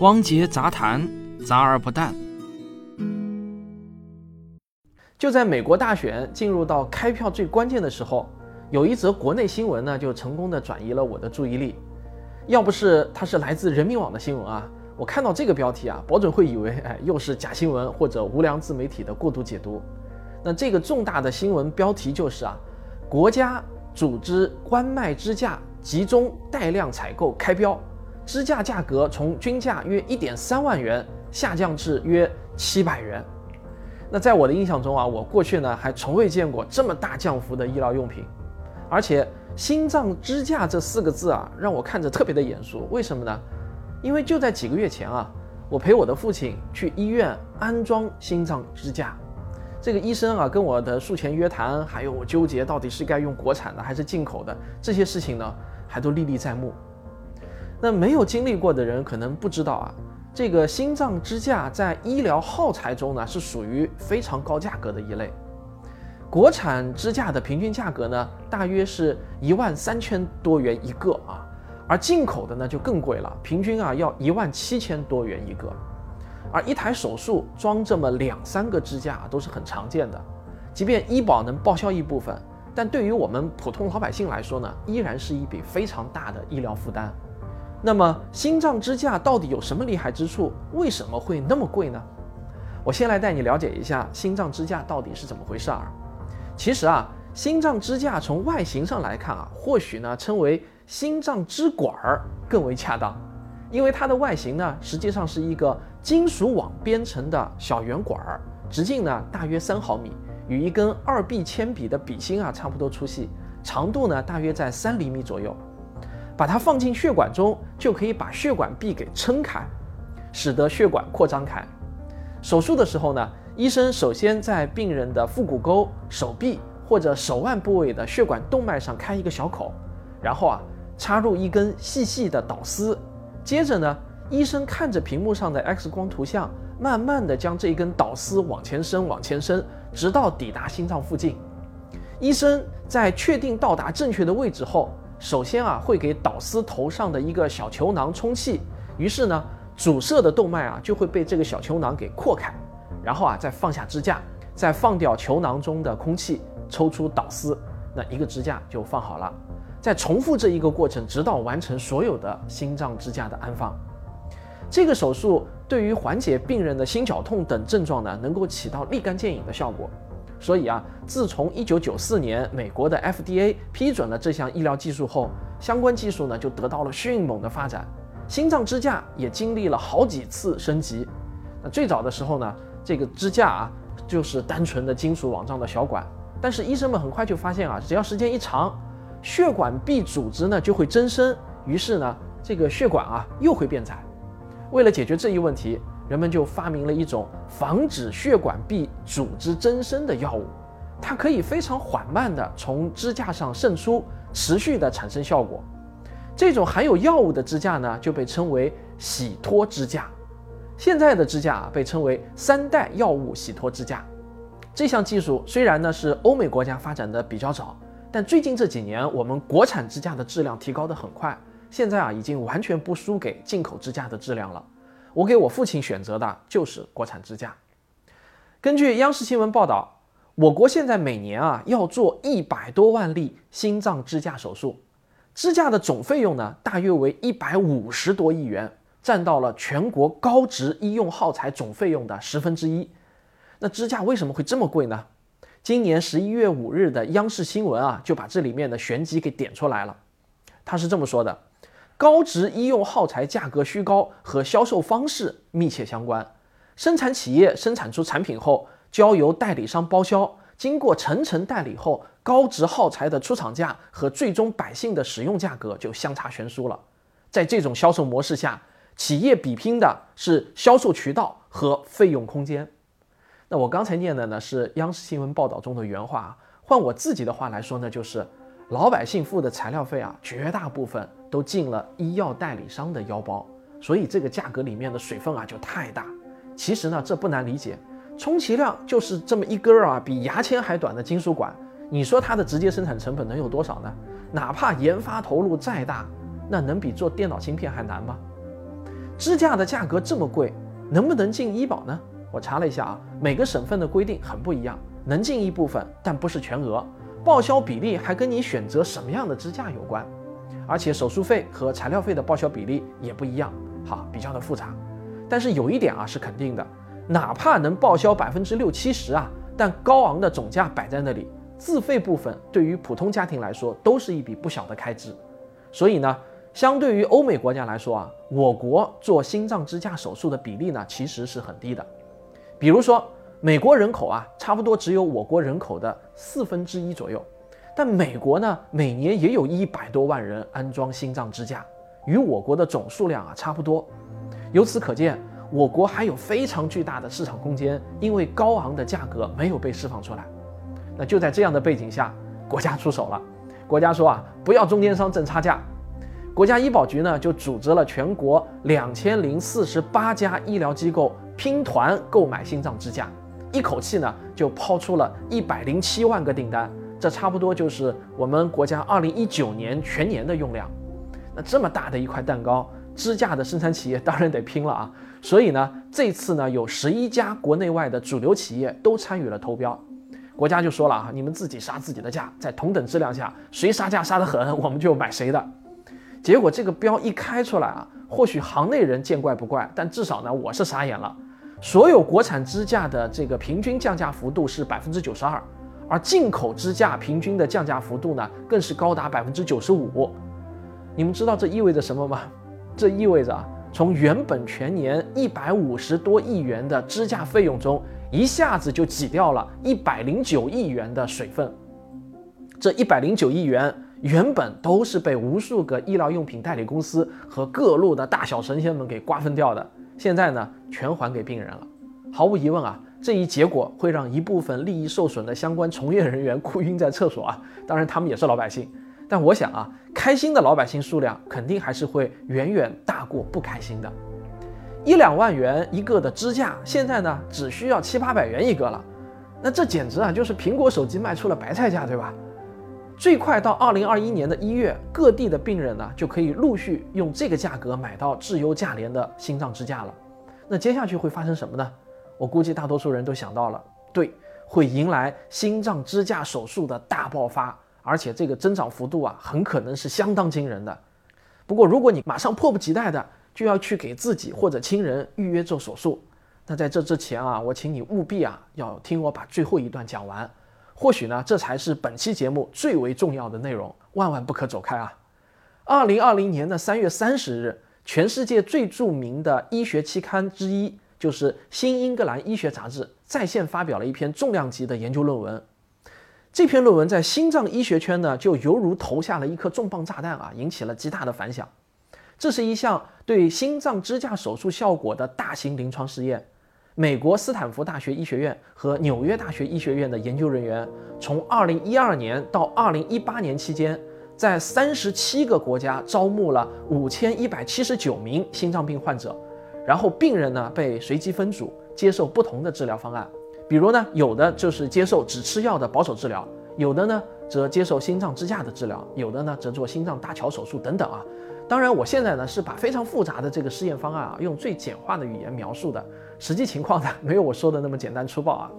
汪杰杂谈，杂而不淡。就在美国大选进入到开票最关键的时候，有一则国内新闻呢，就成功的转移了我的注意力。要不是它是来自人民网的新闻啊，我看到这个标题啊，保准会以为哎又是假新闻或者无良自媒体的过度解读。那这个重大的新闻标题就是啊，国家组织关卖支架集中带量采购开标。支架价格从均价约一点三万元下降至约七百元。那在我的印象中啊，我过去呢还从未见过这么大降幅的医疗用品。而且“心脏支架”这四个字啊，让我看着特别的眼熟。为什么呢？因为就在几个月前啊，我陪我的父亲去医院安装心脏支架。这个医生啊，跟我的术前约谈，还有我纠结到底是该用国产的还是进口的这些事情呢，还都历历在目。那没有经历过的人可能不知道啊，这个心脏支架在医疗耗材中呢是属于非常高价格的一类。国产支架的平均价格呢大约是一万三千多元一个啊，而进口的呢就更贵了，平均啊要一万七千多元一个。而一台手术装这么两三个支架都是很常见的，即便医保能报销一部分，但对于我们普通老百姓来说呢，依然是一笔非常大的医疗负担。那么心脏支架到底有什么厉害之处？为什么会那么贵呢？我先来带你了解一下心脏支架到底是怎么回事儿。其实啊，心脏支架从外形上来看啊，或许呢称为心脏支管儿更为恰当，因为它的外形呢实际上是一个金属网编成的小圆管儿，直径呢大约三毫米，与一根二 B 铅笔的笔芯啊差不多粗细，长度呢大约在三厘米左右。把它放进血管中，就可以把血管壁给撑开，使得血管扩张开。手术的时候呢，医生首先在病人的腹股沟、手臂或者手腕部位的血管动脉上开一个小口，然后啊插入一根细细的导丝。接着呢，医生看着屏幕上的 X 光图像，慢慢的将这一根导丝往前伸、往前伸，直到抵达心脏附近。医生在确定到达正确的位置后。首先啊，会给导丝头上的一个小球囊充气，于是呢，阻塞的动脉啊就会被这个小球囊给扩开，然后啊再放下支架，再放掉球囊中的空气，抽出导丝，那一个支架就放好了。再重复这一个过程，直到完成所有的心脏支架的安放。这个手术对于缓解病人的心绞痛等症状呢，能够起到立竿见影的效果。所以啊，自从一九九四年美国的 FDA 批准了这项医疗技术后，相关技术呢就得到了迅猛的发展。心脏支架也经历了好几次升级。那最早的时候呢，这个支架啊就是单纯的金属网状的小管，但是医生们很快就发现啊，只要时间一长，血管壁组织呢就会增生，于是呢这个血管啊又会变窄。为了解决这一问题，人们就发明了一种防止血管壁组织增生的药物，它可以非常缓慢地从支架上渗出，持续地产生效果。这种含有药物的支架呢，就被称为洗脱支架。现在的支架啊，被称为三代药物洗脱支架。这项技术虽然呢是欧美国家发展的比较早，但最近这几年我们国产支架的质量提高得很快，现在啊已经完全不输给进口支架的质量了。我给我父亲选择的就是国产支架。根据央视新闻报道，我国现在每年啊要做一百多万例心脏支架手术，支架的总费用呢大约为一百五十多亿元，占到了全国高值医用耗材总费用的十分之一。那支架为什么会这么贵呢？今年十一月五日的央视新闻啊就把这里面的玄机给点出来了。他是这么说的。高值医用耗材价格虚高和销售方式密切相关。生产企业生产出产品后，交由代理商包销，经过层层代理后，高值耗材的出厂价和最终百姓的使用价格就相差悬殊了。在这种销售模式下，企业比拼的是销售渠道和费用空间。那我刚才念的呢是央视新闻报道中的原话，换我自己的话来说呢，就是老百姓付的材料费啊，绝大部分。都进了医药代理商的腰包，所以这个价格里面的水分啊就太大。其实呢，这不难理解，充其量就是这么一根儿啊比牙签还短的金属管，你说它的直接生产成本能有多少呢？哪怕研发投入再大，那能比做电脑芯片还难吗？支架的价格这么贵，能不能进医保呢？我查了一下啊，每个省份的规定很不一样，能进一部分，但不是全额。报销比例还跟你选择什么样的支架有关，而且手术费和材料费的报销比例也不一样，哈，比较的复杂。但是有一点啊是肯定的，哪怕能报销百分之六七十啊，但高昂的总价摆在那里，自费部分对于普通家庭来说都是一笔不小的开支。所以呢，相对于欧美国家来说啊，我国做心脏支架手术的比例呢其实是很低的。比如说。美国人口啊，差不多只有我国人口的四分之一左右，但美国呢，每年也有一百多万人安装心脏支架，与我国的总数量啊差不多。由此可见，我国还有非常巨大的市场空间，因为高昂的价格没有被释放出来。那就在这样的背景下，国家出手了。国家说啊，不要中间商挣差价。国家医保局呢，就组织了全国两千零四十八家医疗机构拼团购买心脏支架。一口气呢就抛出了一百零七万个订单，这差不多就是我们国家二零一九年全年的用量。那这么大的一块蛋糕，支架的生产企业当然得拼了啊！所以呢，这次呢有十一家国内外的主流企业都参与了投标。国家就说了啊，你们自己杀自己的价，在同等质量下，谁杀价杀得狠，我们就买谁的。结果这个标一开出来啊，或许行内人见怪不怪，但至少呢，我是傻眼了。所有国产支架的这个平均降价幅度是百分之九十二，而进口支架平均的降价幅度呢，更是高达百分之九十五。你们知道这意味着什么吗？这意味着啊，从原本全年一百五十多亿元的支架费用中，一下子就挤掉了一百零九亿元的水分。这一百零九亿元原本都是被无数个医疗用品代理公司和各路的大小神仙们给瓜分掉的。现在呢，全还给病人了。毫无疑问啊，这一结果会让一部分利益受损的相关从业人员哭晕在厕所啊。当然，他们也是老百姓。但我想啊，开心的老百姓数量肯定还是会远远大过不开心的。一两万元一个的支架，现在呢只需要七八百元一个了。那这简直啊，就是苹果手机卖出了白菜价，对吧？最快到二零二一年的一月，各地的病人呢就可以陆续用这个价格买到质优价廉的心脏支架了。那接下去会发生什么呢？我估计大多数人都想到了，对，会迎来心脏支架手术的大爆发，而且这个增长幅度啊，很可能是相当惊人的。不过，如果你马上迫不及待的就要去给自己或者亲人预约做手术，那在这之前啊，我请你务必啊要听我把最后一段讲完。或许呢，这才是本期节目最为重要的内容，万万不可走开啊！二零二零年的三月三十日，全世界最著名的医学期刊之一，就是《新英格兰医学杂志》在线发表了一篇重量级的研究论文。这篇论文在心脏医学圈呢，就犹如投下了一颗重磅炸弹啊，引起了极大的反响。这是一项对心脏支架手术效果的大型临床试验。美国斯坦福大学医学院和纽约大学医学院的研究人员，从2012年到2018年期间，在37个国家招募了5179名心脏病患者，然后病人呢被随机分组接受不同的治疗方案，比如呢有的就是接受只吃药的保守治疗，有的呢则接受心脏支架的治疗，有的呢则做心脏搭桥手术等等啊。当然，我现在呢是把非常复杂的这个试验方案啊用最简化的语言描述的。实际情况呢，没有我说的那么简单粗暴啊。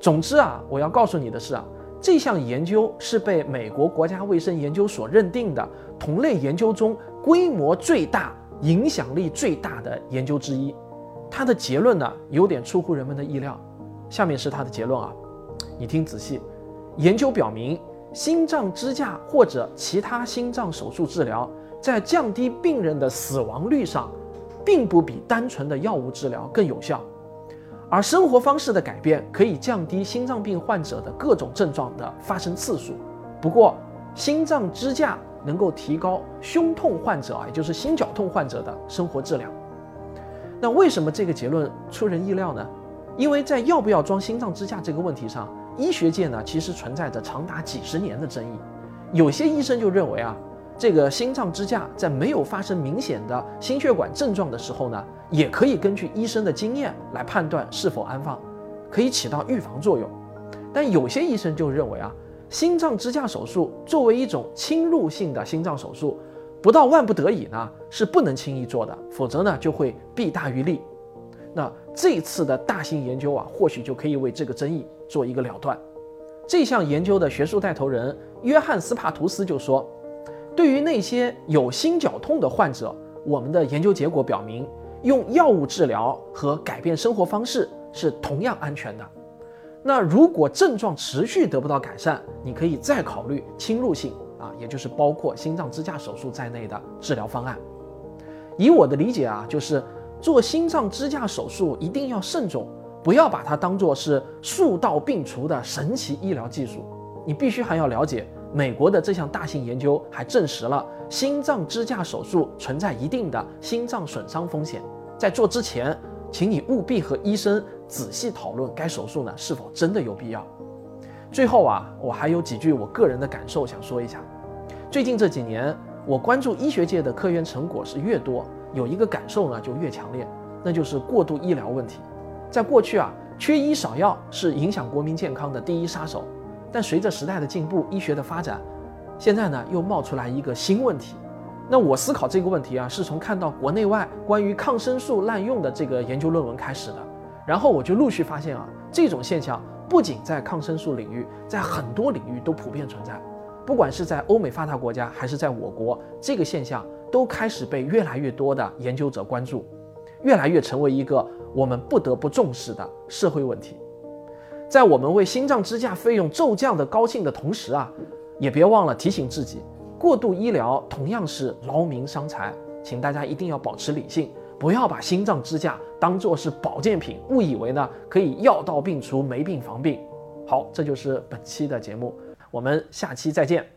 总之啊，我要告诉你的是啊，这项研究是被美国国家卫生研究所认定的同类研究中规模最大、影响力最大的研究之一。它的结论呢，有点出乎人们的意料。下面是它的结论啊，你听仔细。研究表明，心脏支架或者其他心脏手术治疗在降低病人的死亡率上。并不比单纯的药物治疗更有效，而生活方式的改变可以降低心脏病患者的各种症状的发生次数。不过，心脏支架能够提高胸痛患者啊，也就是心绞痛患者的生活质量。那为什么这个结论出人意料呢？因为在要不要装心脏支架这个问题上，医学界呢其实存在着长达几十年的争议。有些医生就认为啊。这个心脏支架在没有发生明显的心血管症状的时候呢，也可以根据医生的经验来判断是否安放，可以起到预防作用。但有些医生就认为啊，心脏支架手术作为一种侵入性的心脏手术，不到万不得已呢，是不能轻易做的，否则呢就会弊大于利。那这次的大型研究啊，或许就可以为这个争议做一个了断。这项研究的学术带头人约翰斯帕图斯就说，对于那些有心绞痛的患者，我们的研究结果表明，用药物治疗和改变生活方式是同样安全的。那如果症状持续得不到改善，你可以再考虑侵入性啊，也就是包括心脏支架手术在内的治疗方案。以我的理解啊，就是做心脏支架手术一定要慎重，不要把它当做是数到病除的神奇医疗技术。你必须还要了解，美国的这项大型研究还证实了心脏支架手术存在一定的心脏损伤风险。在做之前，请你务必和医生仔细讨论该手术呢是否真的有必要。最后啊，我还有几句我个人的感受想说一下。最近这几年。我关注医学界的科研成果是越多，有一个感受呢就越强烈，那就是过度医疗问题。在过去啊，缺医少药是影响国民健康的第一杀手。但随着时代的进步，医学的发展，现在呢又冒出来一个新问题。那我思考这个问题啊，是从看到国内外关于抗生素滥用的这个研究论文开始的。然后我就陆续发现啊，这种现象不仅在抗生素领域，在很多领域都普遍存在。不管是在欧美发达国家，还是在我国，这个现象都开始被越来越多的研究者关注，越来越成为一个我们不得不重视的社会问题。在我们为心脏支架费用骤降的高兴的同时啊，也别忘了提醒自己，过度医疗同样是劳民伤财，请大家一定要保持理性，不要把心脏支架当做是保健品，误以为呢可以药到病除，没病防病。好，这就是本期的节目。我们下期再见。